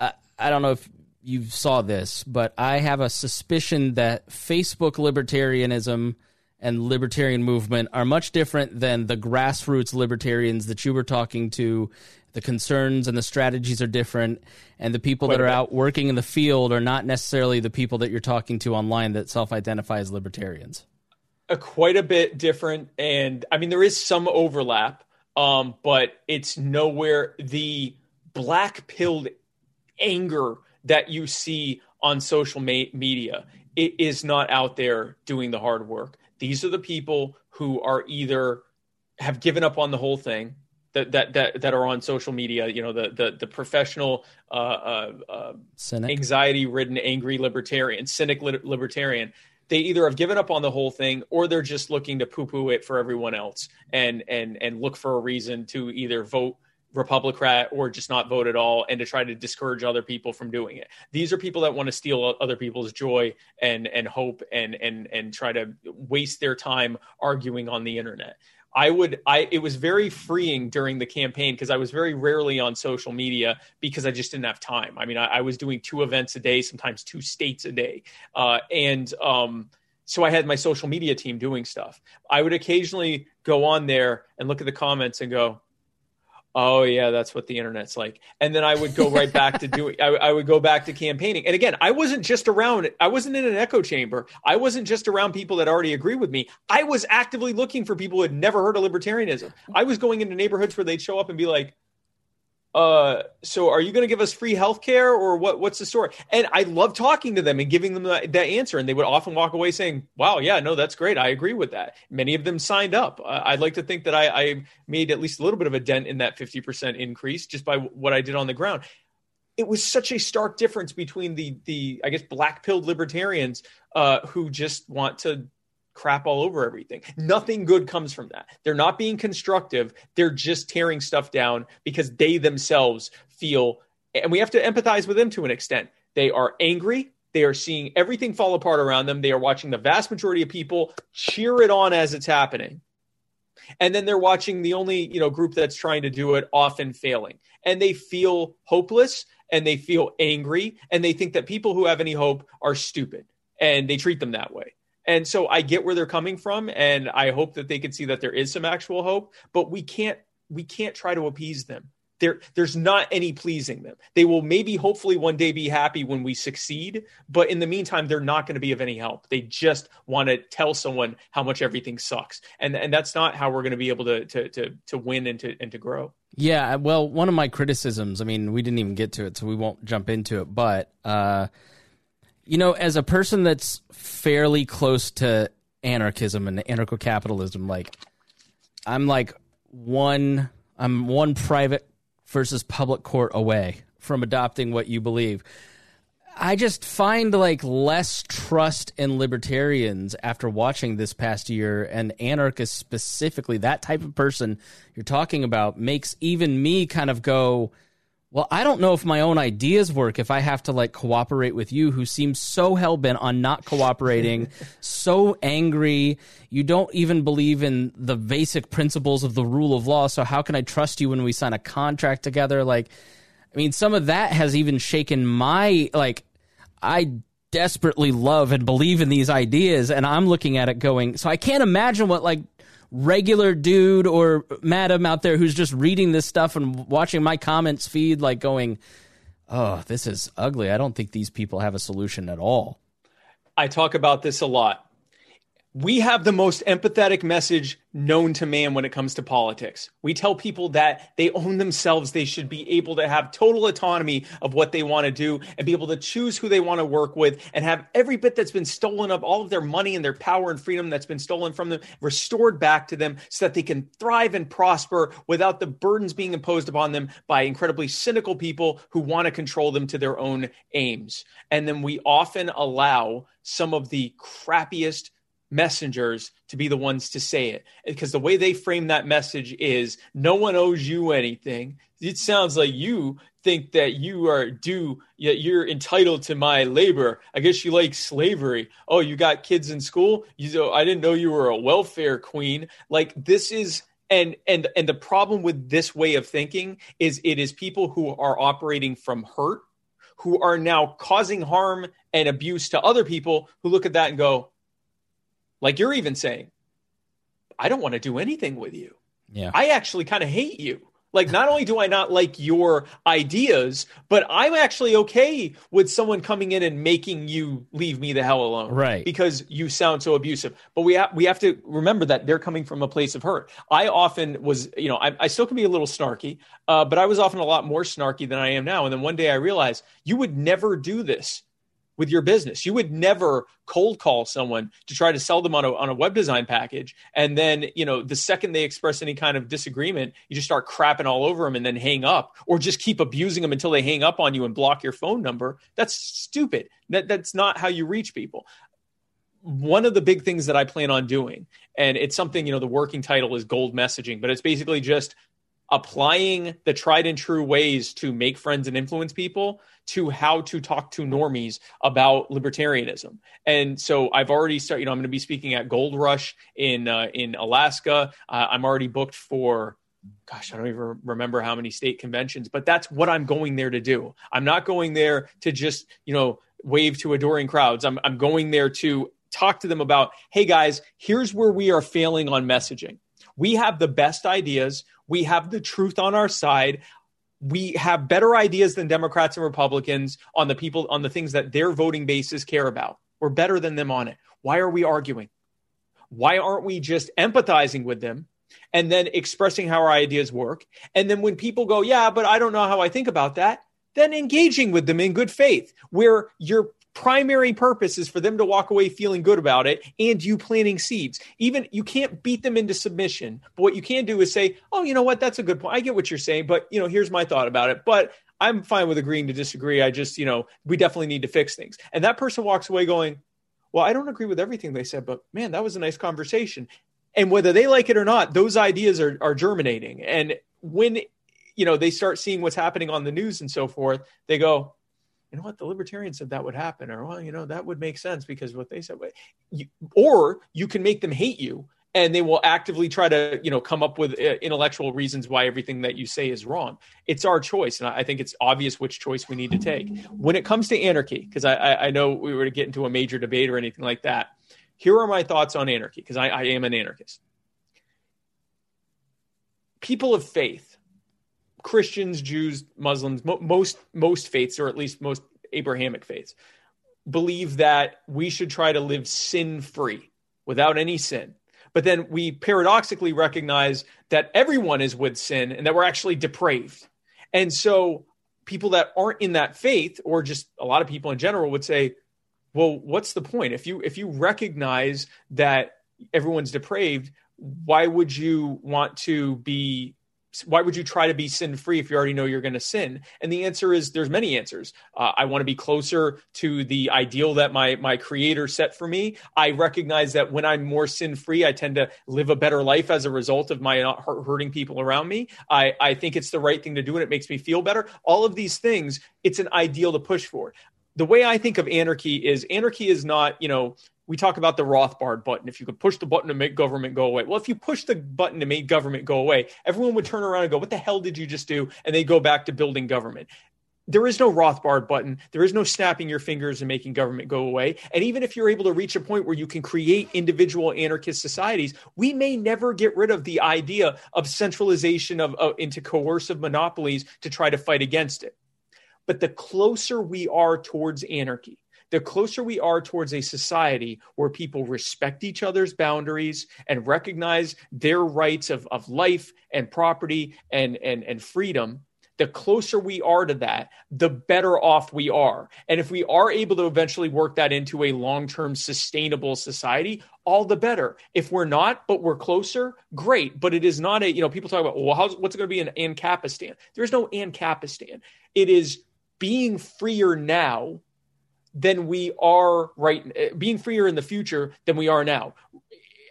I, I don't know if you saw this, but I have a suspicion that Facebook libertarianism and libertarian movement are much different than the grassroots libertarians that you were talking to the concerns and the strategies are different and the people Quite that are out working in the field are not necessarily the people that you're talking to online that self-identify as libertarians. A quite a bit different and i mean there is some overlap um, but it's nowhere the black pilled anger that you see on social ma- media it is not out there doing the hard work. These are the people who are either have given up on the whole thing that that that, that are on social media. You know, the the the professional, uh, uh, uh anxiety ridden, angry libertarian, cynic li- libertarian. They either have given up on the whole thing, or they're just looking to poo poo it for everyone else, and and and look for a reason to either vote Republican or just not vote at all and to try to discourage other people from doing it. These are people that want to steal other people's joy and and hope and and and try to waste their time arguing on the internet. I would I it was very freeing during the campaign because I was very rarely on social media because I just didn't have time. I mean, I, I was doing two events a day, sometimes two states a day, uh, and um, so I had my social media team doing stuff. I would occasionally go on there and look at the comments and go, Oh yeah, that's what the internet's like. And then I would go right back to doing. I, I, would go back to campaigning. And again, I wasn't just around. I wasn't in an echo chamber. I wasn't just around people that already agree with me. I was actively looking for people who had never heard of libertarianism. I was going into neighborhoods where they'd show up and be like, uh, so are you going to give us free health care or what, what's the story? And I love talking to them and giving them that, that, answer. And they would often walk away saying, wow, yeah, no, that's great. I agree with that. Many of them signed up. Uh, I'd like to think that I, I made at least a little bit of a dent in that 50% increase just by what I did on the ground it was such a stark difference between the the I guess black pilled libertarians uh, who just want to crap all over everything. Nothing good comes from that. They're not being constructive. They're just tearing stuff down because they themselves feel, and we have to empathize with them to an extent. They are angry. They are seeing everything fall apart around them. They are watching the vast majority of people cheer it on as it's happening. And then they're watching the only, you know, group that's trying to do it often failing. And they feel hopeless and they feel angry and they think that people who have any hope are stupid and they treat them that way. And so I get where they're coming from, and I hope that they can see that there is some actual hope. But we can't we can't try to appease them. There, there's not any pleasing them. They will maybe, hopefully, one day be happy when we succeed. But in the meantime, they're not going to be of any help. They just want to tell someone how much everything sucks, and and that's not how we're going to be able to to to to win and to and to grow. Yeah, well, one of my criticisms. I mean, we didn't even get to it, so we won't jump into it. But uh, you know, as a person that's fairly close to anarchism and anarcho capitalism, like I'm like one I'm one private versus public court away from adopting what you believe. I just find like less trust in libertarians after watching this past year and anarchists specifically. That type of person you're talking about makes even me kind of go, well, I don't know if my own ideas work if I have to like cooperate with you who seems so hell bent on not cooperating, [LAUGHS] so angry. You don't even believe in the basic principles of the rule of law. So how can I trust you when we sign a contract together? Like, I mean, some of that has even shaken my like I desperately love and believe in these ideas and I'm looking at it going, so I can't imagine what like regular dude or madam out there who's just reading this stuff and watching my comments feed like going, "Oh, this is ugly. I don't think these people have a solution at all." I talk about this a lot we have the most empathetic message known to man when it comes to politics. We tell people that they own themselves. They should be able to have total autonomy of what they want to do and be able to choose who they want to work with and have every bit that's been stolen of all of their money and their power and freedom that's been stolen from them restored back to them so that they can thrive and prosper without the burdens being imposed upon them by incredibly cynical people who want to control them to their own aims. And then we often allow some of the crappiest messengers to be the ones to say it. Because the way they frame that message is no one owes you anything. It sounds like you think that you are due yet you're entitled to my labor. I guess you like slavery. Oh you got kids in school? You i didn't know you were a welfare queen. Like this is and and and the problem with this way of thinking is it is people who are operating from hurt who are now causing harm and abuse to other people who look at that and go like you're even saying, I don't want to do anything with you. Yeah. I actually kind of hate you. Like, not only do I not like your ideas, but I'm actually okay with someone coming in and making you leave me the hell alone, right? Because you sound so abusive. But we have we have to remember that they're coming from a place of hurt. I often was, you know, I, I still can be a little snarky, uh, but I was often a lot more snarky than I am now. And then one day I realized you would never do this with your business. You would never cold call someone to try to sell them on a, on a web design package. And then, you know, the second they express any kind of disagreement, you just start crapping all over them and then hang up or just keep abusing them until they hang up on you and block your phone number. That's stupid. That, that's not how you reach people. One of the big things that I plan on doing, and it's something, you know, the working title is gold messaging, but it's basically just applying the tried and true ways to make friends and influence people to how to talk to normies about libertarianism. And so I've already started, you know, I'm going to be speaking at Gold Rush in uh, in Alaska. Uh, I'm already booked for gosh, I don't even remember how many state conventions, but that's what I'm going there to do. I'm not going there to just, you know, wave to adoring crowds. I'm I'm going there to talk to them about, "Hey guys, here's where we are failing on messaging." We have the best ideas. We have the truth on our side. We have better ideas than Democrats and Republicans on the people on the things that their voting bases care about. We're better than them on it. Why are we arguing? Why aren't we just empathizing with them and then expressing how our ideas work? And then when people go, yeah, but I don't know how I think about that, then engaging with them in good faith, where you're primary purpose is for them to walk away feeling good about it and you planting seeds. Even you can't beat them into submission, but what you can do is say, "Oh, you know what? That's a good point. I get what you're saying, but you know, here's my thought about it." But I'm fine with agreeing to disagree. I just, you know, we definitely need to fix things. And that person walks away going, "Well, I don't agree with everything they said, but man, that was a nice conversation." And whether they like it or not, those ideas are are germinating. And when you know, they start seeing what's happening on the news and so forth, they go, you know what the libertarians said that would happen or well you know that would make sense because what they said you, or you can make them hate you and they will actively try to you know come up with uh, intellectual reasons why everything that you say is wrong. It's our choice and i think it's obvious which choice we need to take. When it comes to anarchy because I, I know we were to get into a major debate or anything like that here are my thoughts on anarchy because I, I am an anarchist. People of faith Christians, Jews, Muslims, mo- most most faiths, or at least most Abrahamic faiths, believe that we should try to live sin free, without any sin. But then we paradoxically recognize that everyone is with sin and that we're actually depraved. And so people that aren't in that faith, or just a lot of people in general, would say, well, what's the point? If you if you recognize that everyone's depraved, why would you want to be why would you try to be sin free if you already know you're going to sin? And the answer is there's many answers. Uh, i want to be closer to the ideal that my my creator set for me. I recognize that when i'm more sin free i tend to live a better life as a result of my not hurting people around me. I i think it's the right thing to do and it makes me feel better. All of these things it's an ideal to push for. The way I think of anarchy is anarchy is not, you know, we talk about the Rothbard button. If you could push the button to make government go away. Well, if you push the button to make government go away, everyone would turn around and go, What the hell did you just do? And they go back to building government. There is no Rothbard button. There is no snapping your fingers and making government go away. And even if you're able to reach a point where you can create individual anarchist societies, we may never get rid of the idea of centralization of uh, into coercive monopolies to try to fight against it. But the closer we are towards anarchy, the closer we are towards a society where people respect each other's boundaries and recognize their rights of, of life and property and, and, and freedom, the closer we are to that, the better off we are. And if we are able to eventually work that into a long term sustainable society, all the better. If we're not, but we're closer, great. But it is not a, you know, people talk about, well, how's, what's going to be in Ancapistan? There's no Ancapistan. It is being freer now than we are right eh, being freer in the future than we are now.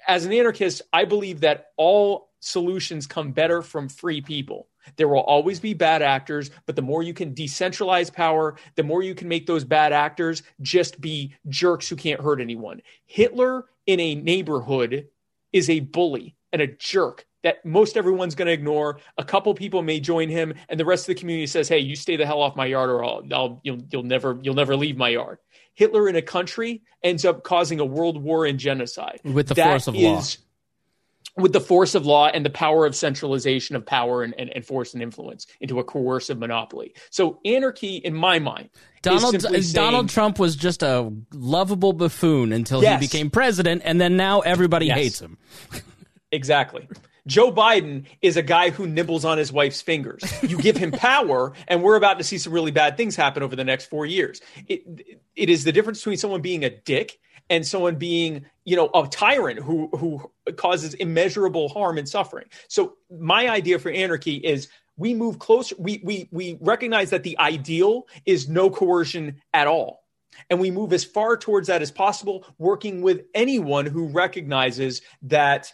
As an anarchist i believe that all solutions come better from free people. There will always be bad actors but the more you can decentralize power the more you can make those bad actors just be jerks who can't hurt anyone. Hitler in a neighborhood is a bully and a jerk that most everyone's going to ignore. A couple people may join him, and the rest of the community says, "Hey, you stay the hell off my yard, or I'll, I'll you'll you'll never you'll never leave my yard." Hitler in a country ends up causing a world war and genocide with the that force of is, law. With the force of law and the power of centralization of power and, and, and force and influence into a coercive monopoly. So anarchy, in my mind, Donald uh, saying, Donald Trump was just a lovable buffoon until yes. he became president, and then now everybody yes. hates him. [LAUGHS] exactly. Joe Biden is a guy who nibbles on his wife's fingers. You give him power, and we're about to see some really bad things happen over the next four years. It, it is the difference between someone being a dick and someone being, you know, a tyrant who who causes immeasurable harm and suffering. So my idea for anarchy is we move closer. We we we recognize that the ideal is no coercion at all. And we move as far towards that as possible, working with anyone who recognizes that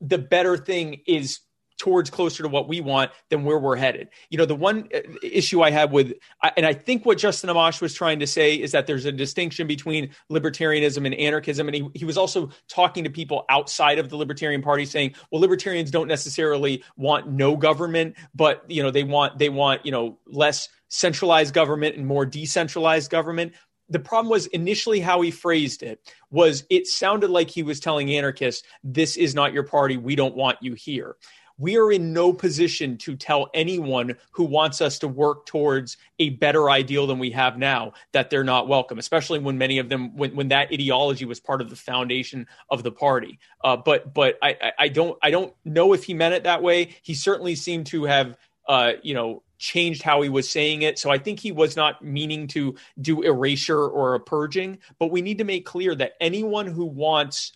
the better thing is towards closer to what we want than where we're headed. You know, the one uh, issue I have with, and I think what Justin Amash was trying to say is that there's a distinction between libertarianism and anarchism. And he, he was also talking to people outside of the Libertarian Party saying, well, libertarians don't necessarily want no government, but, you know, they want, they want, you know, less centralized government and more decentralized government the problem was initially how he phrased it was it sounded like he was telling anarchists this is not your party. We don't want you here. We are in no position to tell anyone who wants us to work towards a better ideal than we have now that they're not welcome especially when many of them when, when that ideology was part of the foundation of the party. Uh, but but I, I don't i don't know if he meant it that way. He certainly seemed to have uh, you know changed how he was saying it. So I think he was not meaning to do erasure or a purging, but we need to make clear that anyone who wants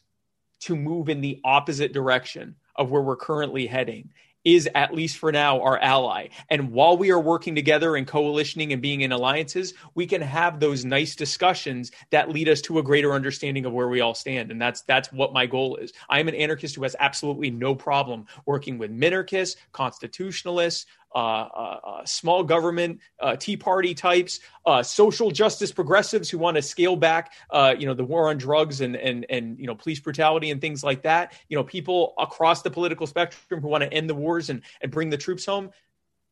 to move in the opposite direction of where we're currently heading is at least for now our ally. And while we are working together and coalitioning and being in alliances, we can have those nice discussions that lead us to a greater understanding of where we all stand. And that's that's what my goal is. I am an anarchist who has absolutely no problem working with minarchists, constitutionalists, small government, uh, Tea Party types, uh, social justice progressives who want to scale back, uh, you know, the war on drugs and and and you know police brutality and things like that. You know, people across the political spectrum who want to end the wars and and bring the troops home.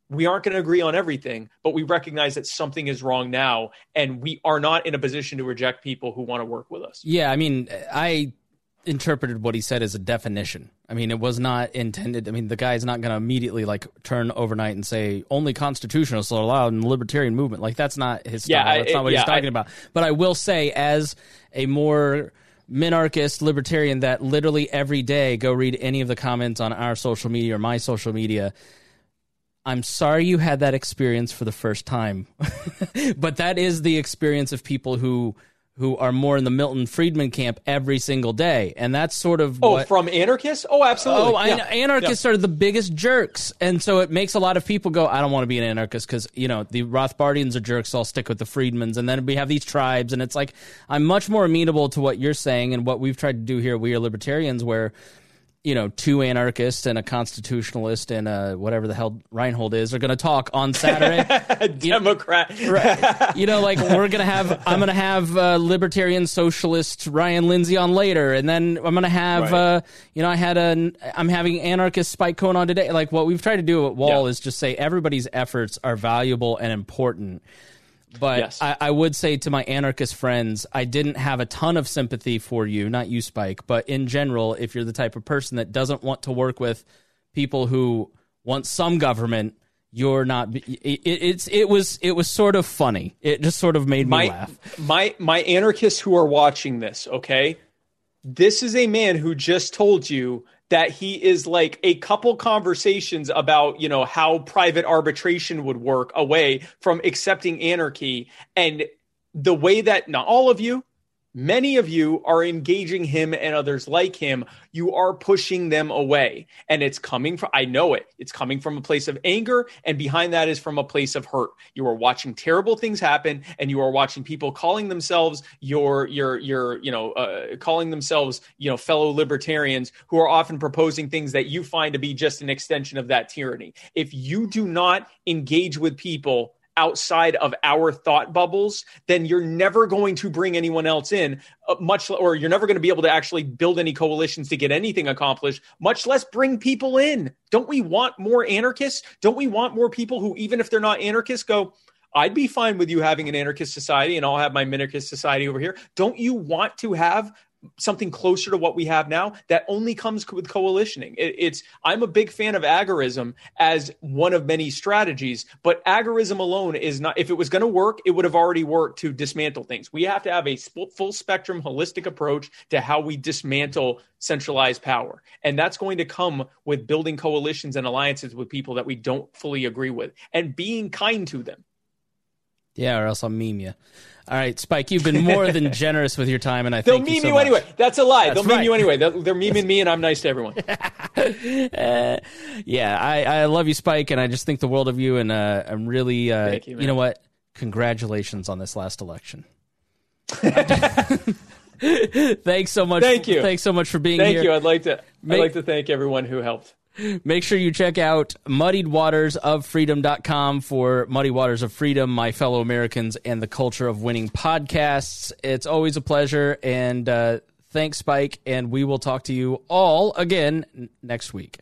We aren't going to agree on everything, but we recognize that something is wrong now, and we are not in a position to reject people who want to work with us. Yeah, I mean, I interpreted what he said as a definition. I mean, it was not intended. I mean, the guy's not going to immediately like turn overnight and say only constitutionalists are allowed in the libertarian movement. Like that's not his style. Yeah, that's not what yeah, he's talking I, about. But I will say, as a more minarchist libertarian that literally every day go read any of the comments on our social media or my social media. I'm sorry you had that experience for the first time, [LAUGHS] but that is the experience of people who who are more in the Milton Friedman camp every single day, and that's sort of oh what, from anarchists. Oh, absolutely. Oh, yeah. anarchists yeah. are the biggest jerks, and so it makes a lot of people go, "I don't want to be an anarchist because you know the Rothbardians are jerks. So I'll stick with the Friedmans." And then we have these tribes, and it's like I'm much more amenable to what you're saying and what we've tried to do here. We are libertarians, where you know, two anarchists and a constitutionalist and a whatever the hell Reinhold is are going to talk on Saturday. [LAUGHS] Democrat, you, right? You know, like we're going to have, I'm going to have uh, libertarian socialist Ryan Lindsay on later, and then I'm going to have, right. uh, you know, I had a, I'm having anarchist Spike Cohen on today. Like what we've tried to do at Wall yeah. is just say everybody's efforts are valuable and important but yes. I, I, would say to my anarchist friends, I didn't have a ton of sympathy for you, not you, Spike, but in general, if you're the type of person that doesn't want to work with people who want some government, you're not. It, it's it was it was sort of funny. It just sort of made me laugh. My my anarchists who are watching this, okay, this is a man who just told you that he is like a couple conversations about you know how private arbitration would work away from accepting anarchy. And the way that not all of you Many of you are engaging him and others like him. You are pushing them away. And it's coming from, I know it. It's coming from a place of anger. And behind that is from a place of hurt. You are watching terrible things happen and you are watching people calling themselves your, your, your, you know, uh, calling themselves, you know, fellow libertarians who are often proposing things that you find to be just an extension of that tyranny. If you do not engage with people outside of our thought bubbles, then you're never going to bring anyone else in, uh, much or you're never going to be able to actually build any coalitions to get anything accomplished, much less bring people in. Don't we want more anarchists? Don't we want more people who, even if they're not anarchists, go, I'd be fine with you having an anarchist society and I'll have my minarchist society over here. Don't you want to have something closer to what we have now that only comes with coalitioning. It, it's i'm a big fan of agorism as one of many strategies but agorism alone is not if it was going to work it would have already worked to dismantle things. We have to have a full spectrum holistic approach to how we dismantle centralized power. And that's going to come with building coalitions and alliances with people that we don't fully agree with and being kind to them. Yeah or else i'll meme you all right, Spike, you've been more than [LAUGHS] generous with your time, and I think they'll thank meme you, so you anyway. That's a lie. That's they'll meme right. you anyway. They're, they're [LAUGHS] memeing me, and I'm nice to everyone. uh, [LAUGHS] yeah, I, I love you, Spike, and I just think the world of you, and uh, I'm really, uh, you, you know what? Congratulations on this last election. thanks so much. Thank you. Thanks so much for being thank here. Thank you. I'd like to. Make, I'd like to thank everyone who helped. Make sure you check out muddiedwatersoffreedom.com for Muddy Waters of Freedom, My Fellow Americans, and the Culture of Winning podcasts. It's always a pleasure. And uh, thanks, Spike. And we will talk to you all again next week.